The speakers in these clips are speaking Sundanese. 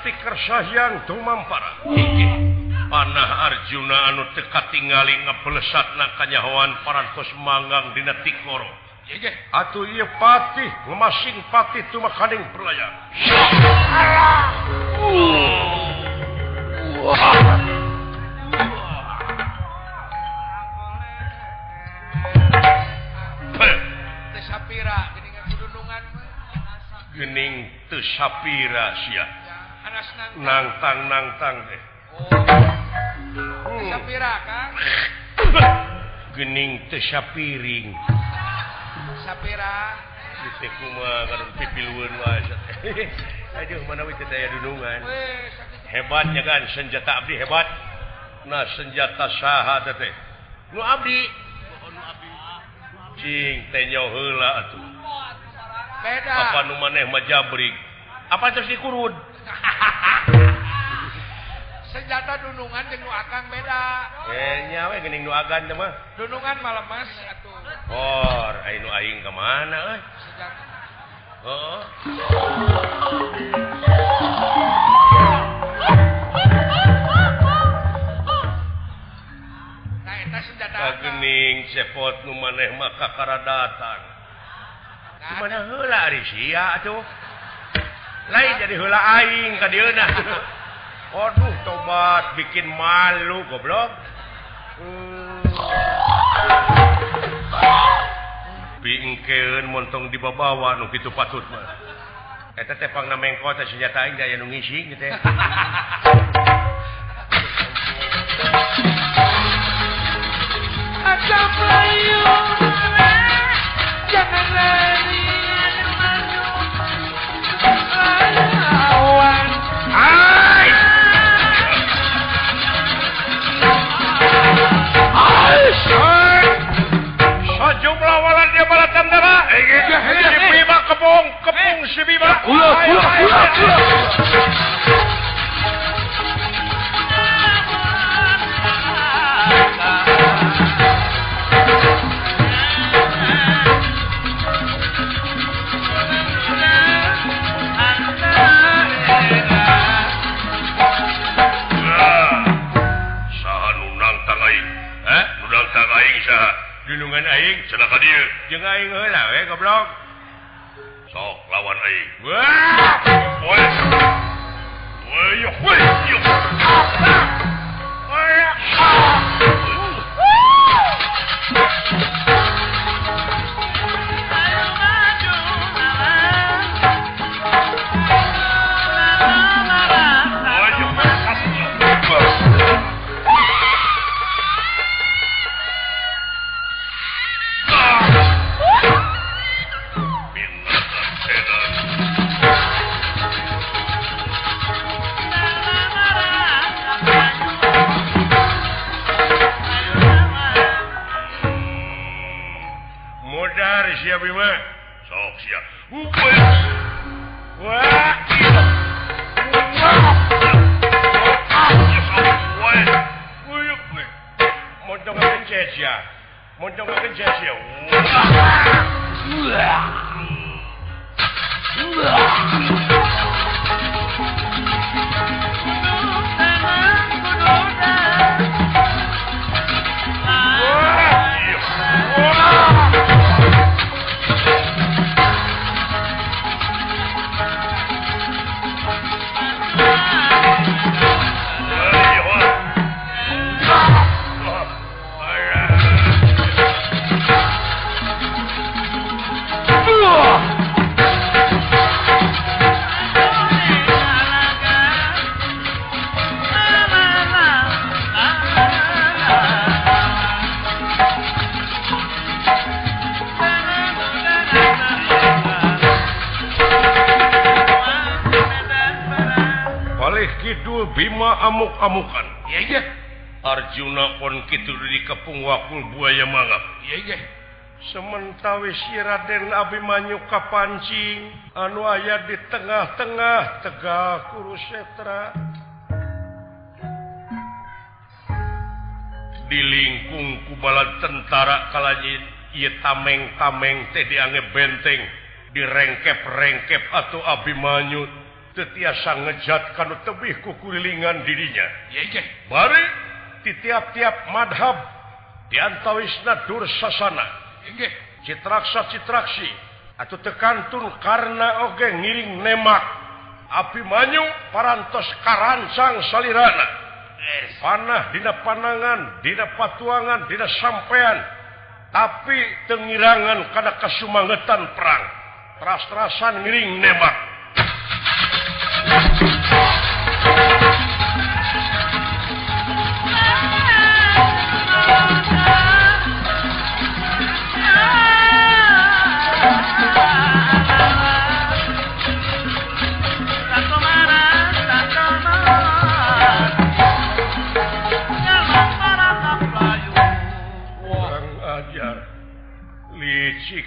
stiker sayang tumampara. Panah Arjuna anu teka tingali ngepelesat nakanyahoan parantos manggang dina tikoro. Atuh iya patih memasing patih tuma kaning perlayang Gening teu sapira sia. nantang nantang deh Gening Tesya piring hebatnya kan? Senjata Abdi hebat. Nah senjata syaha Abdi. Apa maneh majabri apa terus dikurun? senjata dunungan jeung nu akang beda. Eh nyawe geuning nu agan teh mah. Dunungan malam mas atuh. Or ai aing ka mana euy? Senjata. Cepot nu maneh maka karadatan. Nah, mana heula ari sia atuh? lain jadi hula aing ke dieuna Waduh tobat bikin malu goblok. Bingkeun montong di babawa nu kitu patut mah. Eta teh pangna mengko teh senjata aing da aya nu ngising teh Sipi mah kepung, kepung sipi mah. Saha nunang tangaing, eh? Nunang tangaing saha? lindungan aing celaka dia jeung aing heula we goblok sok lawan aing wah woi woi woi woi Arjuna Junaon gitu dikepung wakul buaya mangap Iya iya. sementawis si Raden Abimanyu Kapancing anu aya di tengah-tengah tegak Kurusetra. setra dilingkung kubalan tentara kalanya ia tameng-tameng teh dianggap benteng direngkep-rengkep atau Abimanyu tetiasa ngejat kalau tebih kukulingan dirinya bari di tiap-tiap madhab. Diantawisna dur sasana citraksa citraksi. Atau tekantun karena oge ngiring nemak. Api manyu parantos karancang salirana. Panah dina panangan dina patuangan dina sampean. Tapi tengirangan kada kesumangetan perang. Teras-terasan ngiring nemak.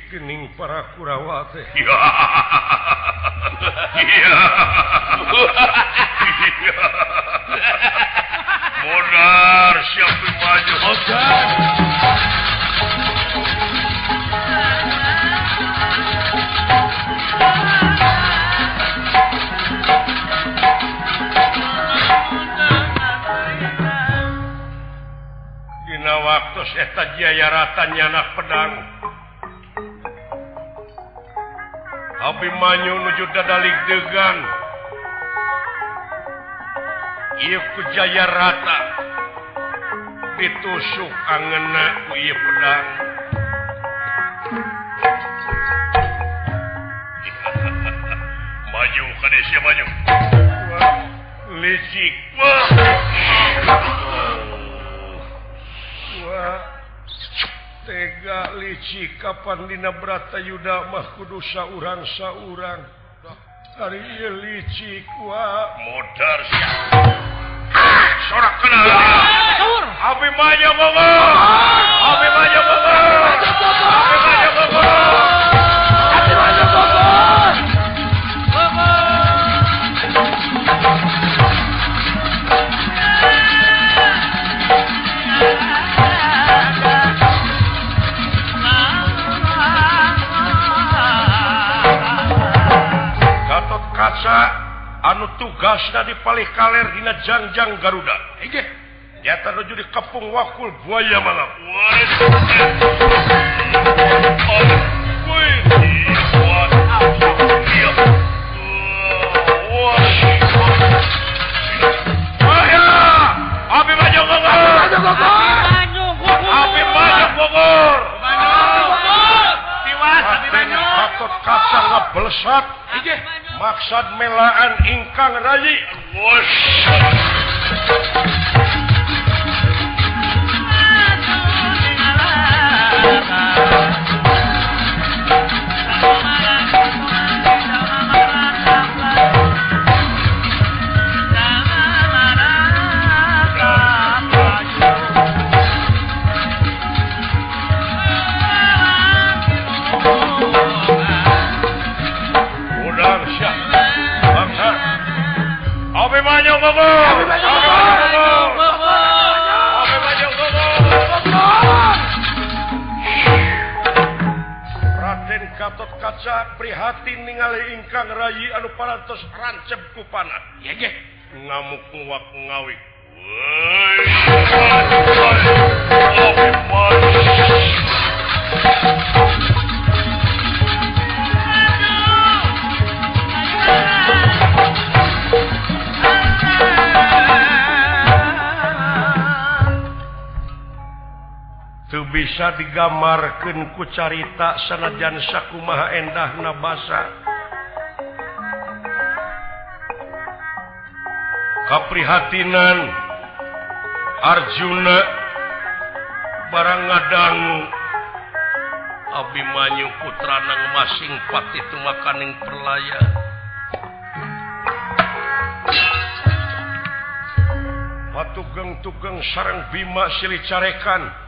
kening para kurawa modar siapa maju Dina waktu seta Jayaratan nyanak pedang. tapi manyu nuju dadalik degan Iku jaya rata. Ditusuk angena ku iya pedang. Maju kadesia maju. Licik wah. tega lici Kapan Dina Brata Yuda Mahkudsa urang saurang hari lici modar Abi banyak kuasa anu tugas tadi paling kaller Dinajangjangjang Garuda. Jatuh di kapung wakul buaya malam. Bogor. sangat belesat. Maksad melaan ingkang rayi. rancak prihatin ningali ingkang rayi anu parantos rancep ku panah yegeh ngamuk nguak ngawik Woi, tuh bisa digamarkan ku carita sanajan sakumaha endah nabasa kaprihatinan Arjuna barang ngadanggu Abimanyu putra nang masing pati itu makaning perlaya. Patugeng tugeng sarang Bima silih carekan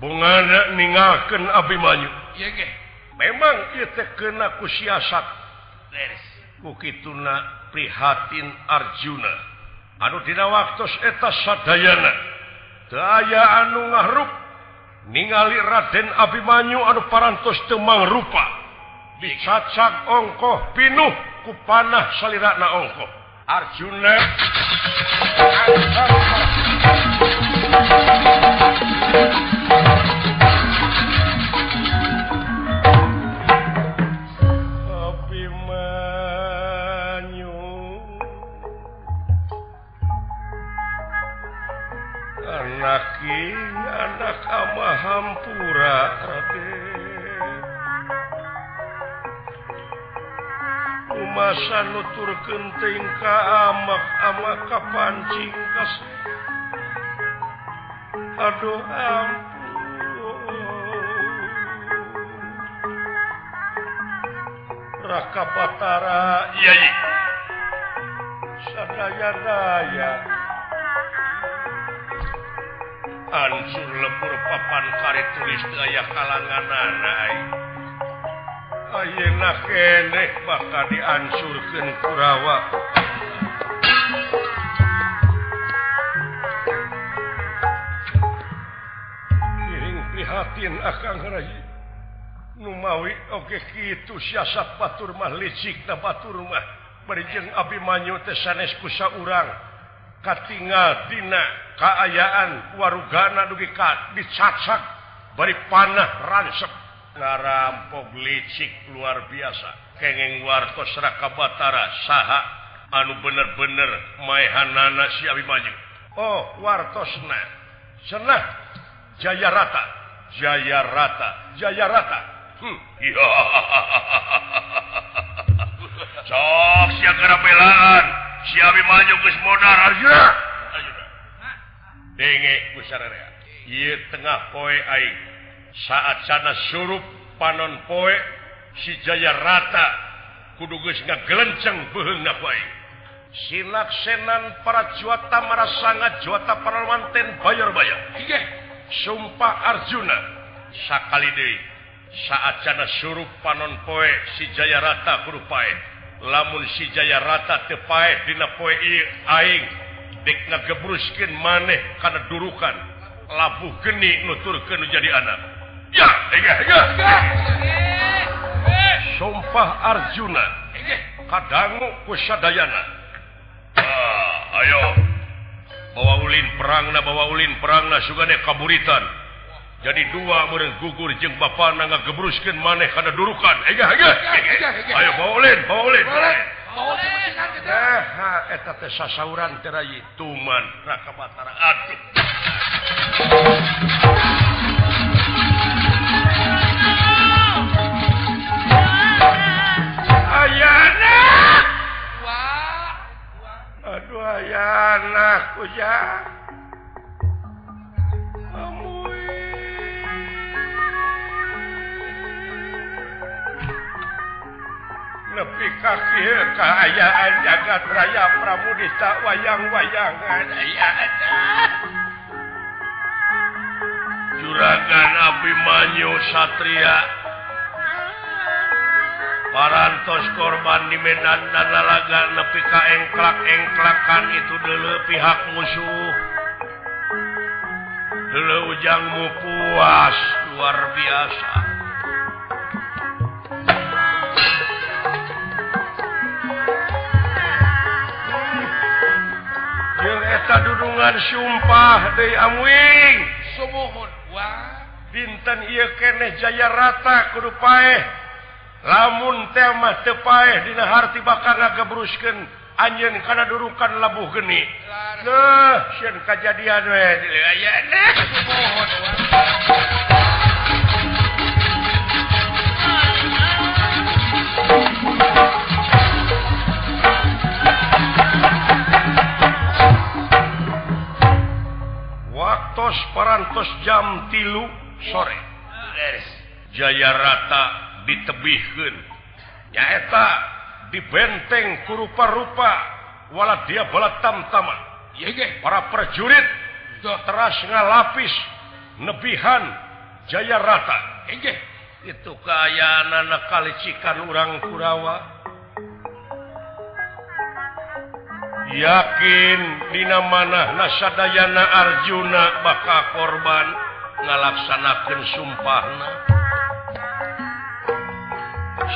bungana ningalken Abimanyu. Memang kenaku siasat Bukituna prihatin Arjuna. Anu dina waktu eta Sadayana. Daya anu ngahrup. Ningali Raden Abimanyu anu parantos temang rupa dicacak ongkoh pinuh ku panah salirana ongkoh. Arjuna. hampura masa nutur kenting kamak ama kapancingkas Aduh ampun. Raka Batara Yai Sadaya daya Ansur lepur papan kari tulis ayah kalangan nanai Ayeuna keneh bakal diansurkeun Kurawa. Iring prihatin akang rai. Numawi oge kitu siasat batur mah licik na batur mah. Berjeng Abimanyu teh sanes ku saurang. katingal dina kaayaan warugana dugi ka dicacak bari panah ransep. Ngarampok licik luar biasa. Kengeng wartos raka batara saha. Anu bener-bener maehanana si Abimanyu. Oh wartosna. Senah. Jaya rata. Jaya rata. Jaya rata. Hmm. sok siap kerapelaan si maju tengah poe aing. Saat sana surup panon poe si Jaya rata kudu kudugus ngagelenceng beheng na baik silaksenan para juata marah sangat juata parawanten bayar-bayar sumpah Arjuna sakali Dewi saat sana surup panon poe si Jaya rata kudu berupain lamun si Jaya rata tepaedina poeing ngegebruskin maneh karena durukan. Labuh geni nuturkan jadi anak. Ya, ege, ege. sumpah Arjuna kadanggu kusyadayana ah, ayo. Bawa Ulin perang bawa Ulin perang Sugane kaburitan. jadi dua meureun gugur jeung bapana ngagebruskeun maneh kana durukan. Ega ega ayo baulin baulin eh, eta teh sasauran terayi tuman raka Batara Aduh. Ayana! Wah. Aduh ayana hujan nepi kaki keayaan jagat raya Pramudita wayang-wayangan aya Juragan Abimanyu Satria. Parantos korban di Medan dan lalaga nepi ka engklak-engklakan itu dulu pihak musuh. Dulu ujangmu puas luar biasa. tabungan sumpah dari Amwing dinten ia keneh Jaya rata kudupae lamun tema tepae dina harti bakal ngagebruskeun anjeun kana durukan labuh geni. Nah, sieun kajadian we. tos parantos jam tilu sore. Jaya rata ditebihun nyaeta di benteng kurupa rupa wala dia bala tamtama para prajurit teras ngalapis nebihan Jaya rata itu kayaan anak kali orang Kurawa. yakin Dina manah nasadayana Arjuna bakal korban ngalaksanakan sumpahna.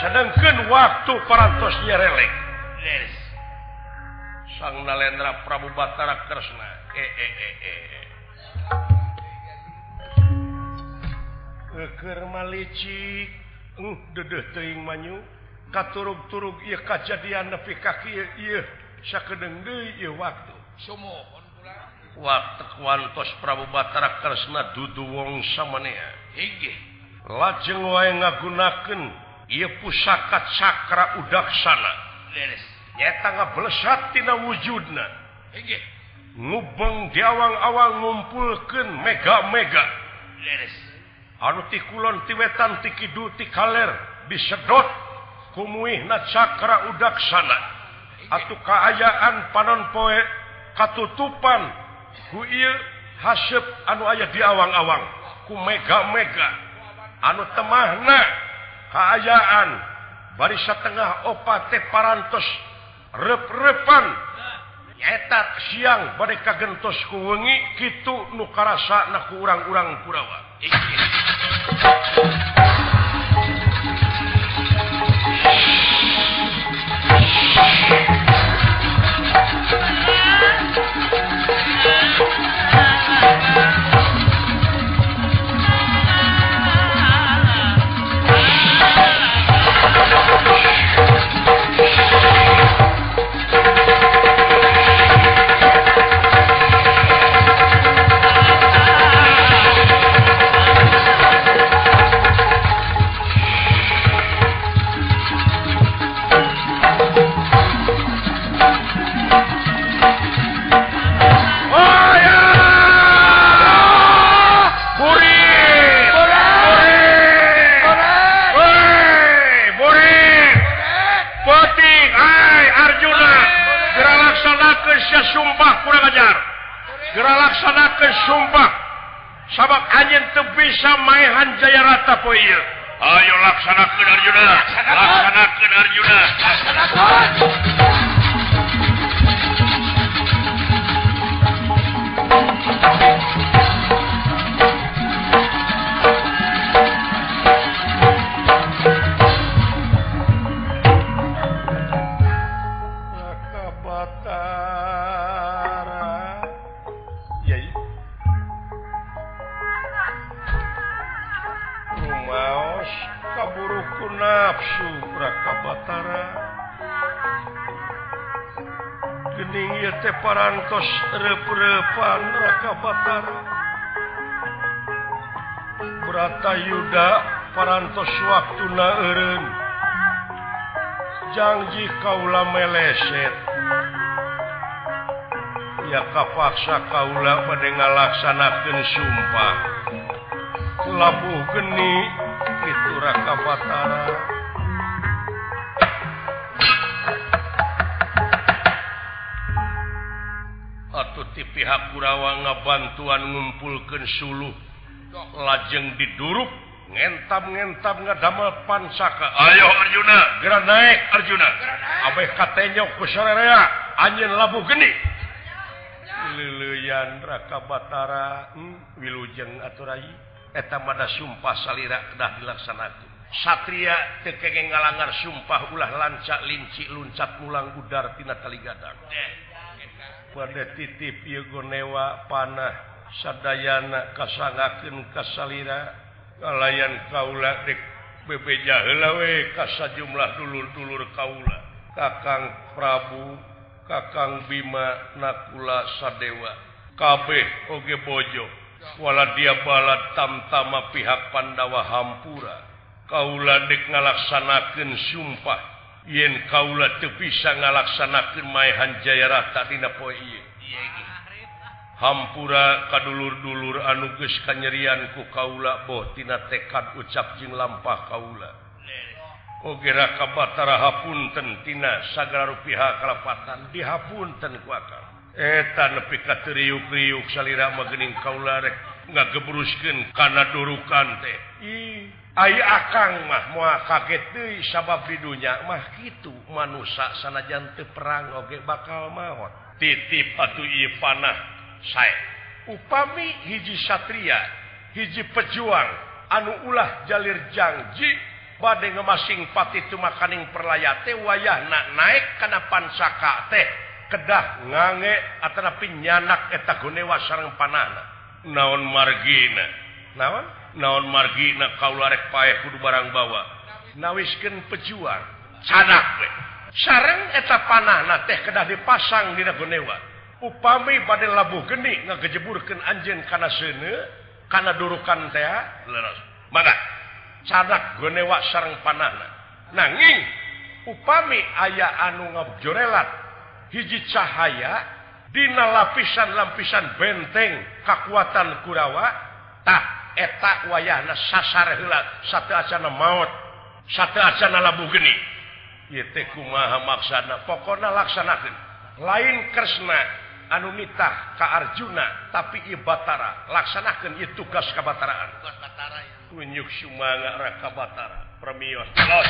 Sedangkan waktu parantosnya relek yes. sang Nalendra Prabu Batara Kresna. E -e -e, e, e. Kekermalicik uh, dedeh teing manyu. Katurug-turug ieu kajadian nepi ka kieu ieu. waktu. Sumohon pula waktu kuantos Prabu Batara Kresna dudu wong samanea. Inggih. Lajeng wae ngagunakeun ieu pusaka cakra udaksana leres nyata tina wujudna. Inggih. Ngubeng di awang-awang ngumpulkeun mega-mega. Leres anu ti kulon ti wetan ti kidul ti kaler disedot kumuihna cakra udaksana atau keayaan panon poe katutupan. Kuil hasep anu ayah di awang-awang. Ku mega-mega. Anu temahna keayaan barisa tengah opate parantos rep-repan. Etak siang mereka gentos ku wengi kitu nu karasa ku urang-urang Kurawa. Iki. sumpah. Sabab anjing tuh bisa mainhan Jaya rata po Ayo laksanakan Arjuna. Laksanakan. Arjuna. parantos waktu naun janji Kaula meleset. Ya kapaksa Kaula pada ngalaksanakan sumpah. Labuh geni itu raka batara. Atau ti pihak Kurawa ngabantuan ngumpulkan suluh. Lajeng diduruk. ngentam-ngentam nggak damel pansaka ayo Arjuna. Gera naik Arjuna. Abeh katanya ku kusorarea anjing labu geni. Lilian raka batara hmm, wilujeng aturai eta mada sumpah salira kedah dilaksanakan satria tekegeng ngalangar sumpah ulah lancak linci luncat mulang udar tina tali gadang pada titip yegonewa panah sadayana kasangakeun kasalira kalayan Kaula BPjahwe kasa jumlah dulur-dulur Kaula. Kakang Prabu Kakang Bima Nakula Sadewa. Kabeh Oge Bojo. Wala dia bala tamtama pihak Pandawa Hampura. Kaula dek ngalaksanakeun sumpah. Yen Kaula teu bisa ngalaksanakan mayhan Jayarata Dina poe ieu. hampura kadulur-dulur anuges kanyerianku kaula bohtina tekad ucap ucapjin lampah kaula. Ogera kabatara hapunten tina sagara rupiah kalapatan dihapunten ku akal. Eta nepi ka teriuk-riuk salira magening kaula rek ngagebruskeun kana durukan teh. Ai akang mah moal kaget deui sabab di dunya mah kitu manusa sanajan teu perang oge bakal maot titip atuh ipanah saya. Upami hiji Satria hiji pejuang anu ulah jalir janji badai ngemasing pati itu makaning perlayate wayah na naik karena pansaka teh kedah ngange atanapi nyanak eta gunewa sarang panana. Naon margina? Naon? Naon margina kau larek pae kudu barang bawa? Nawiskeun pejuang canak we. Sarang eta panana teh kedah dipasang di gonewa upami pada labu geni ngegejeburkan anjen karena sene karena durukan teh maka cadak gonewa sarang panana. Nanging upami aya anu ngabjorelat. Hiji cahaya dina lapisan-lapisan benteng kekuatan Kurawa tak etak wayahna sasar heula satu acana maut satu acana labu geni. Ieu teh kumaha maksana? Pokona laksanakeun. Lain kresna anu mitah Ka Arjuna tapi Ibatara laksanakan itu tugas kebataraan tunjuk Sumanga Rakabatara Premios Los.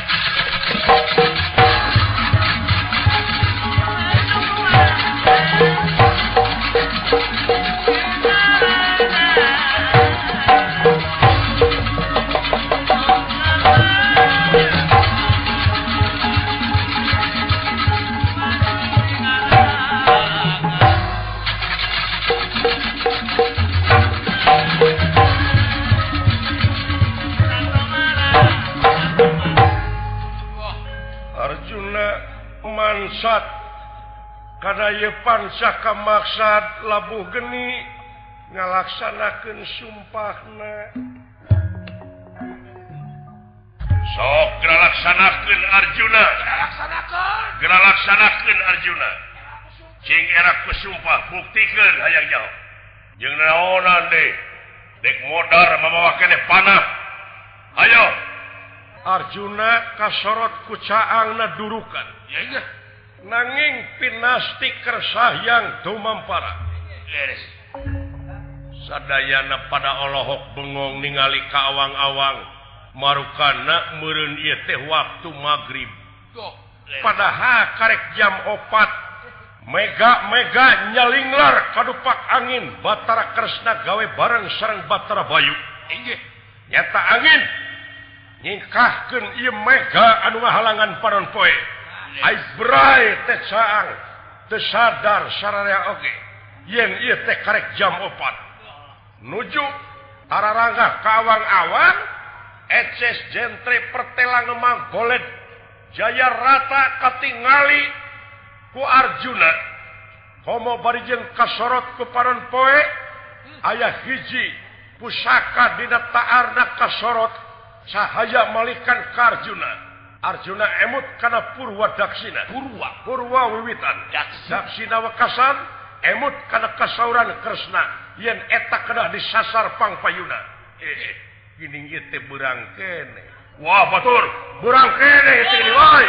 pansaka maksad labuh geni ngalaksanakan sumpahna sok geraksanakan Arjuna. Geraksanakan Arjuna. Cing erak kesumpah buktikan hayang jauh. Jeung naonan deh dek modar membawa kene panah. Ayo. Arjuna kasorot kucaang na durukan. Ya iya nanging pinasti kersayang tumampara. Sadana pada Allahok bengong ningali kawang-awang marukana merun teh waktu magrib. Padahal karek jam opat Mega Mega nyalinglar kadupak angin Batara Kresna gawe bareng sarang Batara Bayu. Nyata angin nyingkahkan ia Mega anu halangan panon poe. sadar oge yen karek jam opat. Nuju arah rangga kawang awan ekses jentre pertelang emang golet. Jaya rata katingali ku Arjuna. Homo barijeng kasorot ku paron poe ayah hiji pusaka dina ta'arna kasorot cahaya malikan karjuna. Arjuna emut karena Purwa Daksina. Purwa. Purwa wiwitan. Daksina. Wekasan emut karena kasauran Kresna. Yen eta kena disasar pangpayuna eh gini teh berang kene. Wah batur. Berang kene sini woi.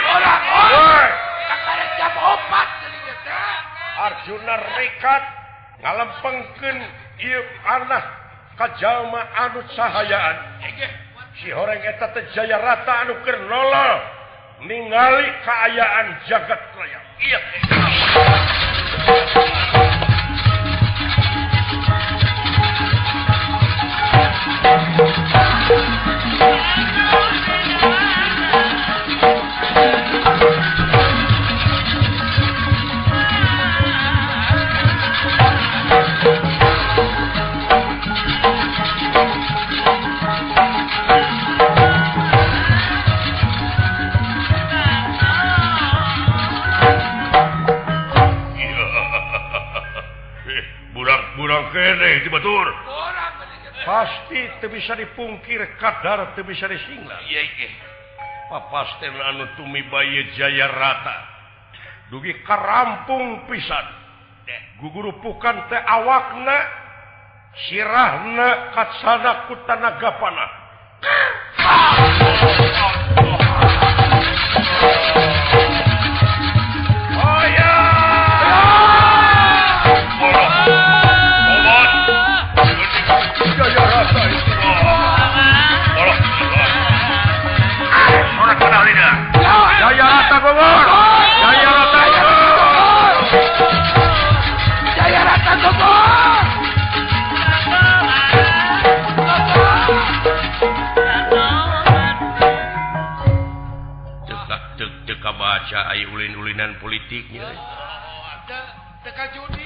Jam opat Arjuna rekat ngalempengkeun ieu anah kajama anu sahayaan. cihoreng eta teh Jaya rata anu keur nolol ningali kaayaan jagat raya. bisa dipungkir kadar bisa disingla anu tumi bay Jaya rata dugi karampung pisan Deh. gugurupukan teh awakna sirahna katsana kutanagapana Gogor. Jaya Rata Gogor. Jaya Rata Gogor. kabaca ay ulin-ulinan politiknya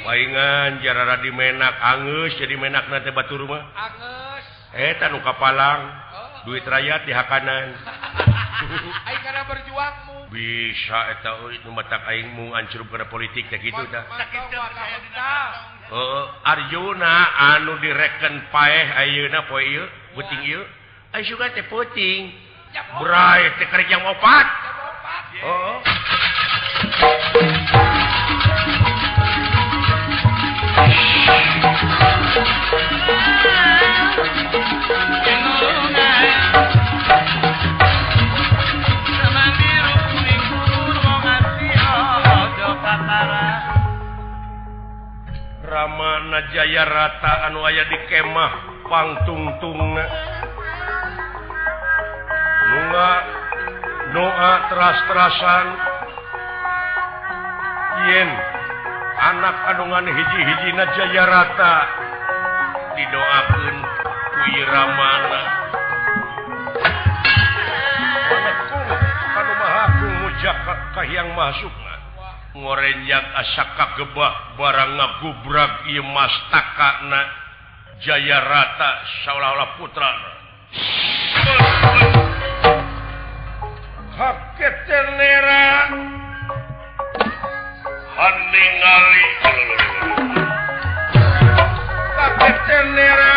palingan jarara dimenak Angus jadi menak nanti batu rumah etan eh, ukapalang oh. duit rakyat di hakanan Aing karena berjuangmu. Bisa eta euy nu matak aing mung ancur kana politik teh kitu tah. Heeh, Arjuna anu direken paeh ayeuna poe ieu, puting ieu. Ai suga teh puting. Brai teh kerja opat. Heeh. Ramana Jaya rata anu aya di kemah pangtungtung bunga doa teras-terasan. Yen anak kandungan hiji-hiji Jaya rata didoakan kui Ramana Jakarta yang masuk ngorenjak asaka gebah barang ngagubrak ieu mastakana jaya rata saolah-olah putra. Kaget tenera haningali. Kaget tenera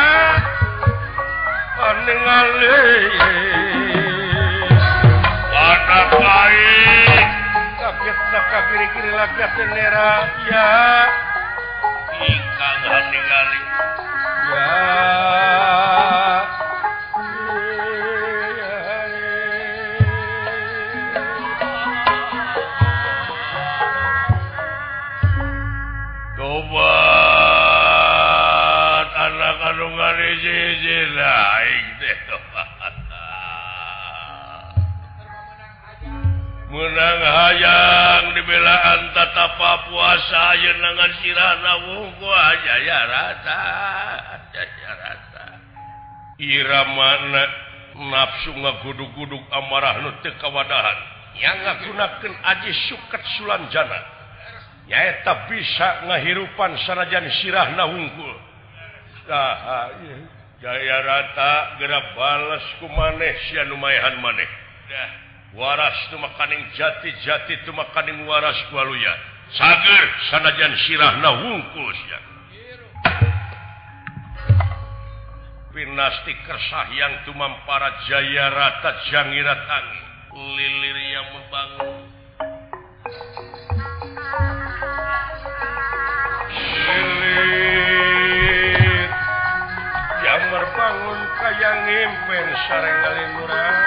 haningali. Anak baik maka kiri-kiri lagak bendera ya. Ikan ningali ya. menang hayang dibelaan tatapa puasa yenangan sirana wongko jaya rata jaya rata iramana nafsu ngagudug-guduk amarah nu teu kawadahan. Yang ngagunakeun aji suket sulanjana. Nyaeta bisa ngahirupan sanajan sirahna wungkul saha jaya rata gerak balas ku maneh sia lumayan maneh. Dah. waras tu makaning jati jati tu makaning waras waluya sager sanajan sirah na wungkus ya. Pinasti kersah yang tumam para jaya rata jangira tangi lilir yang membangun. Lilir yang berbangun kayang impen sareng alimurah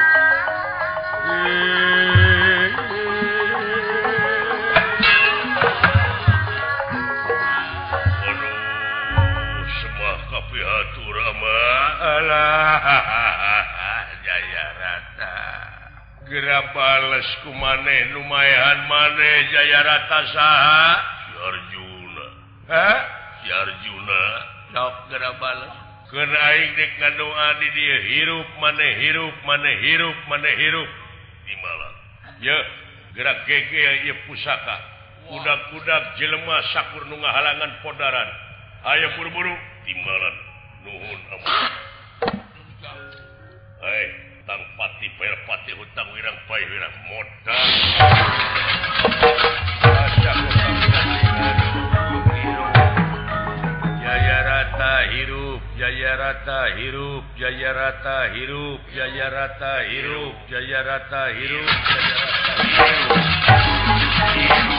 Gerapalesku maneh lumayan maneh Jaya rata aing dek ngadoa di dieu hirup maneh hirup maneh hirup maneh hirup gerak gege pusaka. Kudak-kudak jelema sakur nu halangan podaran. Ayo buru-buru timbalan. Nuhun Hai pair pati hutang wirang pai wirang modal. Jaya rata hirup Jaya rata hirup Jaya rata hirup Jaya rata hirup. Jaya rata hirup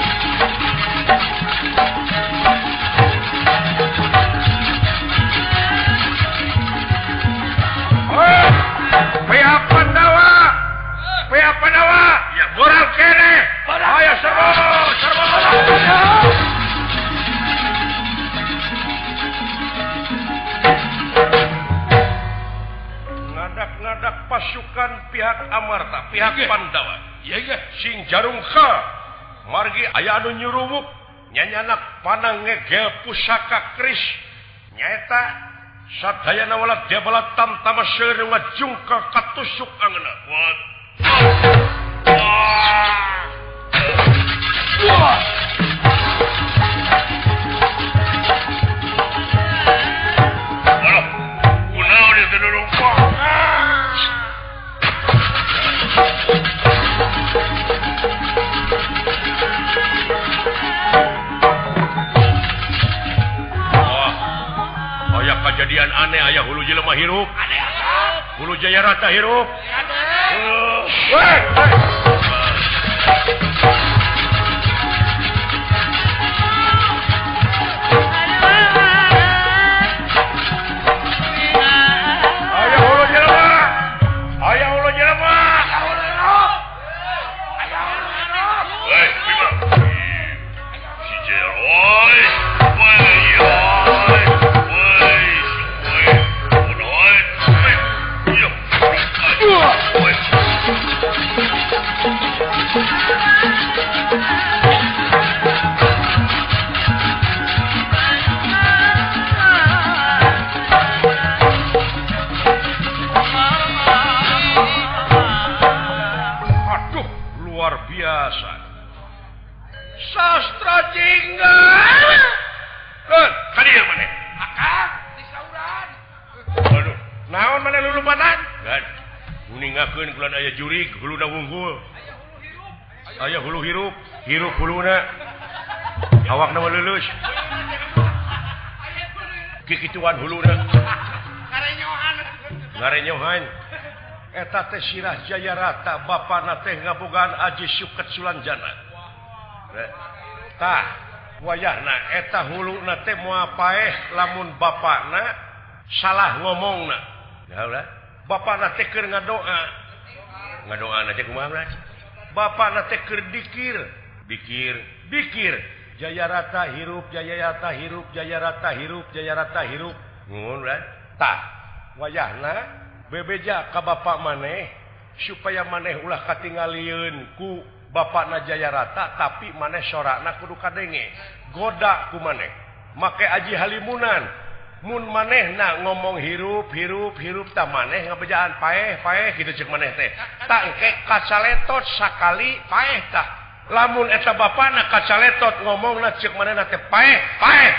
Pendawa eh. pendawa ya moral kene. Aya serba serba pasukan pihak Amarta pihak Pandawa sing jarung jarungka margi aya anu nyurumuk nyanyanak panang ngegel pusaka Kris nyaeta sadaya nawala dia bala tamtama tamasir ngajungka katusuk angena Wah. Wah. Wah. kejadian aneh ayaah hulu jelemah hirup. Hulu Jaya rata hirup. huluhaneta Sirah Jaya rata Bapak teh ngabogaan Aji syuket Sulanjanatah wayahna eta hulu nate muapae lamun bana salah ngomong na Bapak na teker nga doa nga doa Bapak na teker dikir. Dikir. Dikir. Jaya rata hirup Jayarata hirup Jaya rata hirup Jaya rata hirup. ngutah wayahna bebeja ka bapak maneh supaya maneh ulah katingalin ku Bapak Najaya rata tapi maneh sorakna kudu kadenge. Goda ku maneh. Make aji halimunan. Mun maneh na ngomong hirup hirup hirup Tak maneh ngabejaan paeh paeh gitu cek maneh teh. Tangke kacaletot sakali paeh tak. lamun eta bapak na kacaletot ngomong na cek maneh na teh paeh paeh.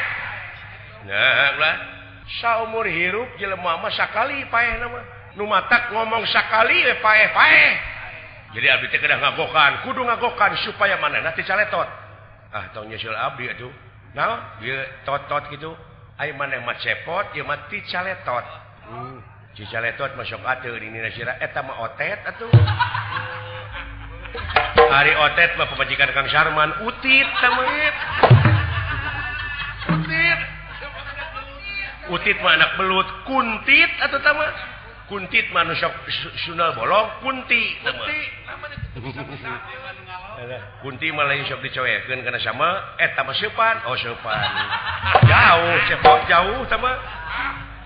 Nah ulah Sa umur hirup jelemah sakali paeh nama nu mata ngomong sakali we payah payah. Jadi abdi teh kedah ngagokan, kudu ngagokan supaya mana nanti caletot. Ah tong nyusul abdi atuh. Nah, dia tot-tot gitu. Ai mana mah cepot, ieu mah ti caletot. Hmm. Ci caletot masuk ateu di nina eta mah otet atuh. Hari otet mah pemajikan Kang Sarman utit tameut. Utit. utit anak belut kuntit atau sama kuntit manusia Sunal bolong kunti. Kunti. Malah sok dicoekeun karena sama eh sama sepan oh sepan jauh cepok jauh sama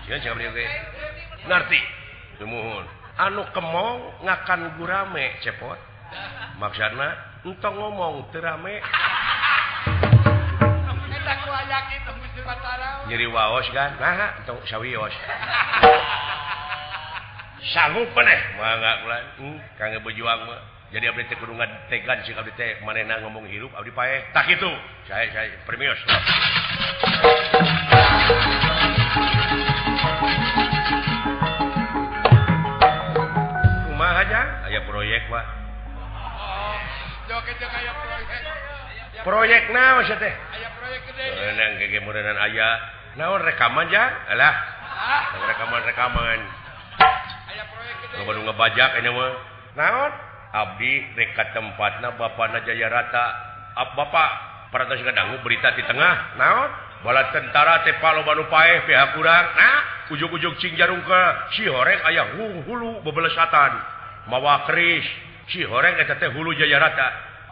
sieun siapa oge ngerti nuhun. Anu kemong ngakan gurame cepot. Maksudna entong ngomong terame rame. nyeri waos kan? Nah atau sawios sanggup peneh mangga kulan hmm, kangge berjuang mah jadi abdi teh kudu ngategan sih abdi teh. Manehna ngomong hirup abdi pae tak itu. Saya saya permios kumaha aja aya proyek wah joget-joget aya proyek. proyek na aya naon rekaman jalah ah. rekaman-rekaman ngebajak naon? Abdi dekat tempat na Bapak Najaya rata Bapak para dangu berita di tengah. Naon? Bala tentara tepalpae pihak kurang nah. Ujug-ujug cing jarung ke si horeng ayah hulu bebelesatan mawa keris. Si horeng eta teh hulu Jaya rata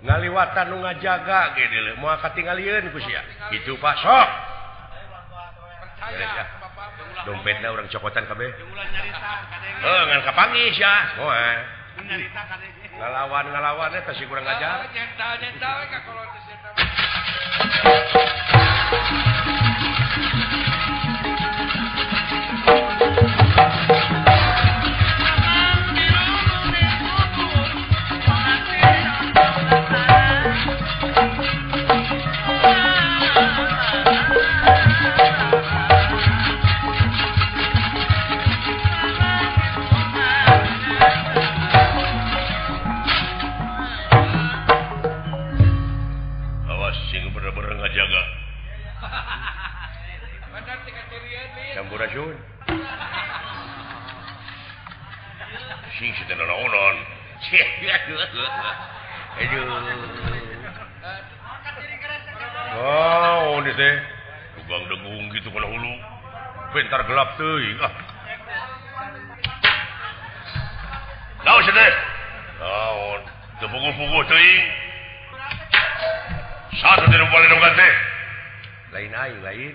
ngaliwatan nu ngajaga gede mau katingalieun ku sia. Kitu Pak sok. Dompetnya orang cokotan kabeh. Oh ngan kapangi sia. Moe eh. ngalawan ngalawan eh, eta sih kurang ajar nyental nyental eh, ka kalau campuraun wow lubang degung gitu kalau hulu bentar gelap tuh ah. Naon sedih? Naon. Tepukul-pukul teuing. Satu tidak balik dong Lain aing, lain.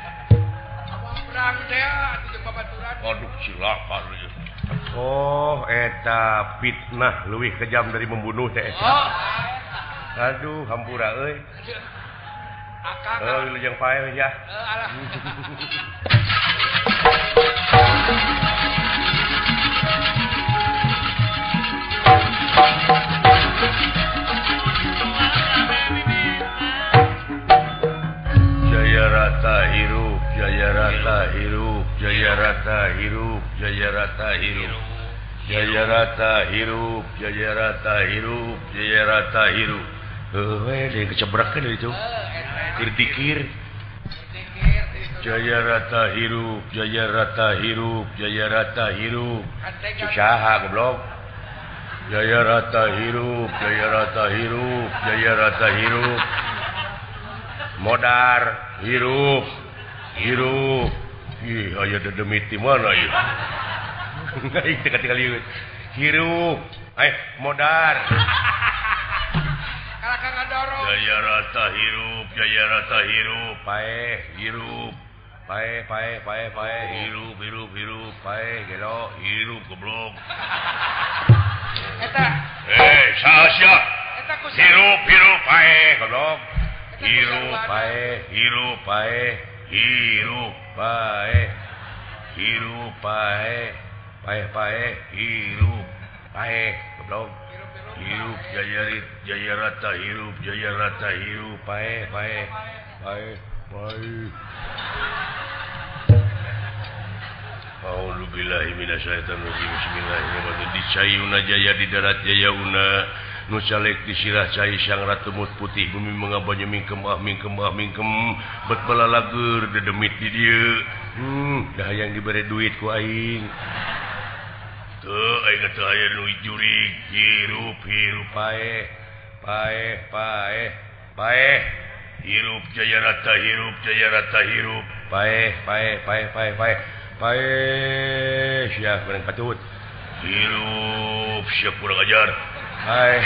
Waduh silakan Oh eta fitnah luwih kejam dari membunuh teh oh. Aduh hampura euy Akang. Oh, yang payah ya. Uh, Jajarata hirup Jajarata hirup Jajarata hirup Jajarata hirup Jajarata hirup eh kecebrakan itu Kirdikir Jajarata hirup Jajarata hirup Jajarata hirup Cusaha goblok Jajarata hirup Jajarata hirup Jajarata hirup Modar hirup hirup aya demiti mana hirup. Eh modar. Jaya rata hirup Jaya rata hirup. Pae hirup. Pae pae pae pae. Hirup hirup hirup. Pae gelo hirup goblok. Eta. Eh sahasya eta hirup hirup pae goblok. Hirup pae hirup pae. hirup pae hirup pae pae. Pae hirup pae goblok. Hirup jajarit jaya rata hirup jaya rata hirup pae pae pae. Pae Alhamdulillahirrahmanirrahim Bismillahirrahmanirrahim. Dicayuna jaya di darat jaya una. nusalek disilah cair sang ratumut putih bumi mengabanya mingkem ah mingkem ah mingkem bet pelalagur dedemit di dia. Hmm dah yang diberi duit ku aing. Tuh aing kata aya nu jurig hirup hirup pae pae pae pae. Hirup jaya rata hirup jaya rata hirup. Pae pae pae pae pae pae. Siap patut. Hirup siap kurang ajar. Hai.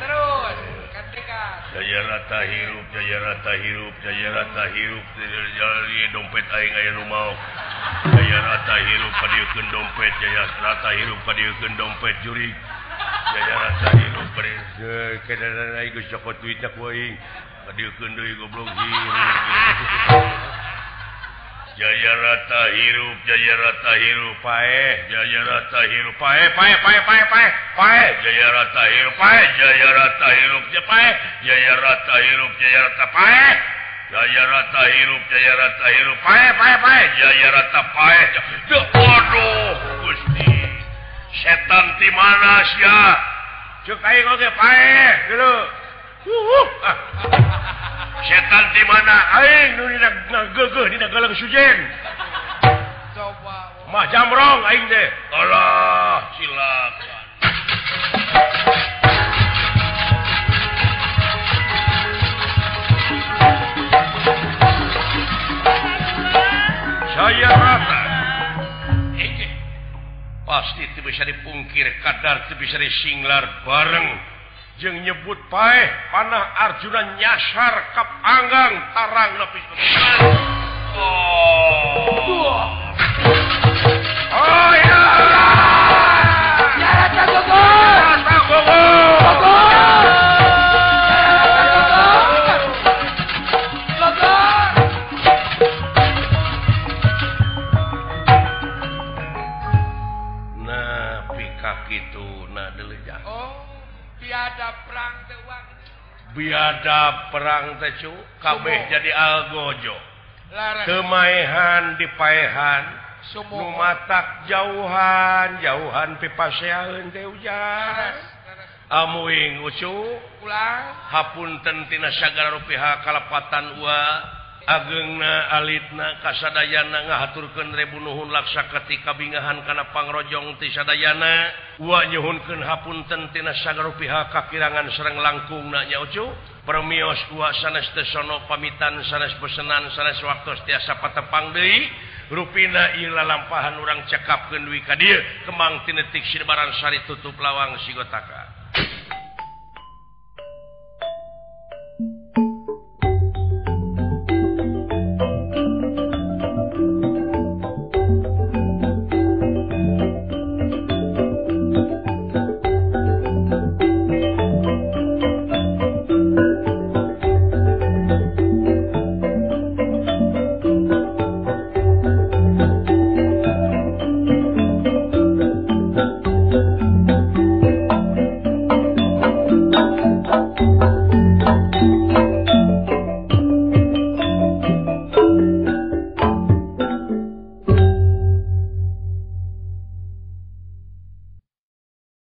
Terus kantikan. Jaya rata hirup jaya rata hirup jaya rata hirup dompet aing aya Jaya rata hirup padieukeun dompet Jaya rata hirup padieukeun dompet juri. Jajarata hirup padieukeun kadang-kadang aing geus cokot duitna ku aing padieukeun deui goblok hirup. Jaya rata hirup Jaya rata hirup pae Jaya rata hirup pae pae pae pae pae pae Jaya rata hirup pae Jaya rata hirup pae Jaya rata hirup Jaya rata pae Jaya rata hirup Jaya rata hirup pae pae pae Jaya rata pae Aduh Gusti setan di mana sia Cek aing oge pae dulu. Uh, uh. setan di mana? Aing nu dina geugeuh dina galang sujeng. Coba mah jamrong aing teh. Alah silakan. Saya rata Eke. Eh, eh, pasti itu bisa dipungkir kadar itu bisa disinglar bareng. Jeng nyebut pae panah Arjuna nyasar kap anggang tarang lapis oh. oh, ya. biada perang tecu kabeh jadi algojo. Kemaihan dipaehan semua matak jauhan jauhan pipasean teh ujar amuing ucu. Pulang. Hapun tentina sagara rupiah kalapatan wa agengna alitna kasadayana ngahaturkeun rebunuhun laksa ketika bingahan kana pangrojong ti sadayana wa nyuhunkeun hapunten tina sagara pihak kakirangan sareng langkungna nya ucu. Permios wa sanes teu sono pamitan sanes pesenan sanes waktos tiasa patepang deui rupina ila lampahan urang cekapkeun duwi ka dieu. Kemang tinetik sirbaran sari tutup lawang sigotaka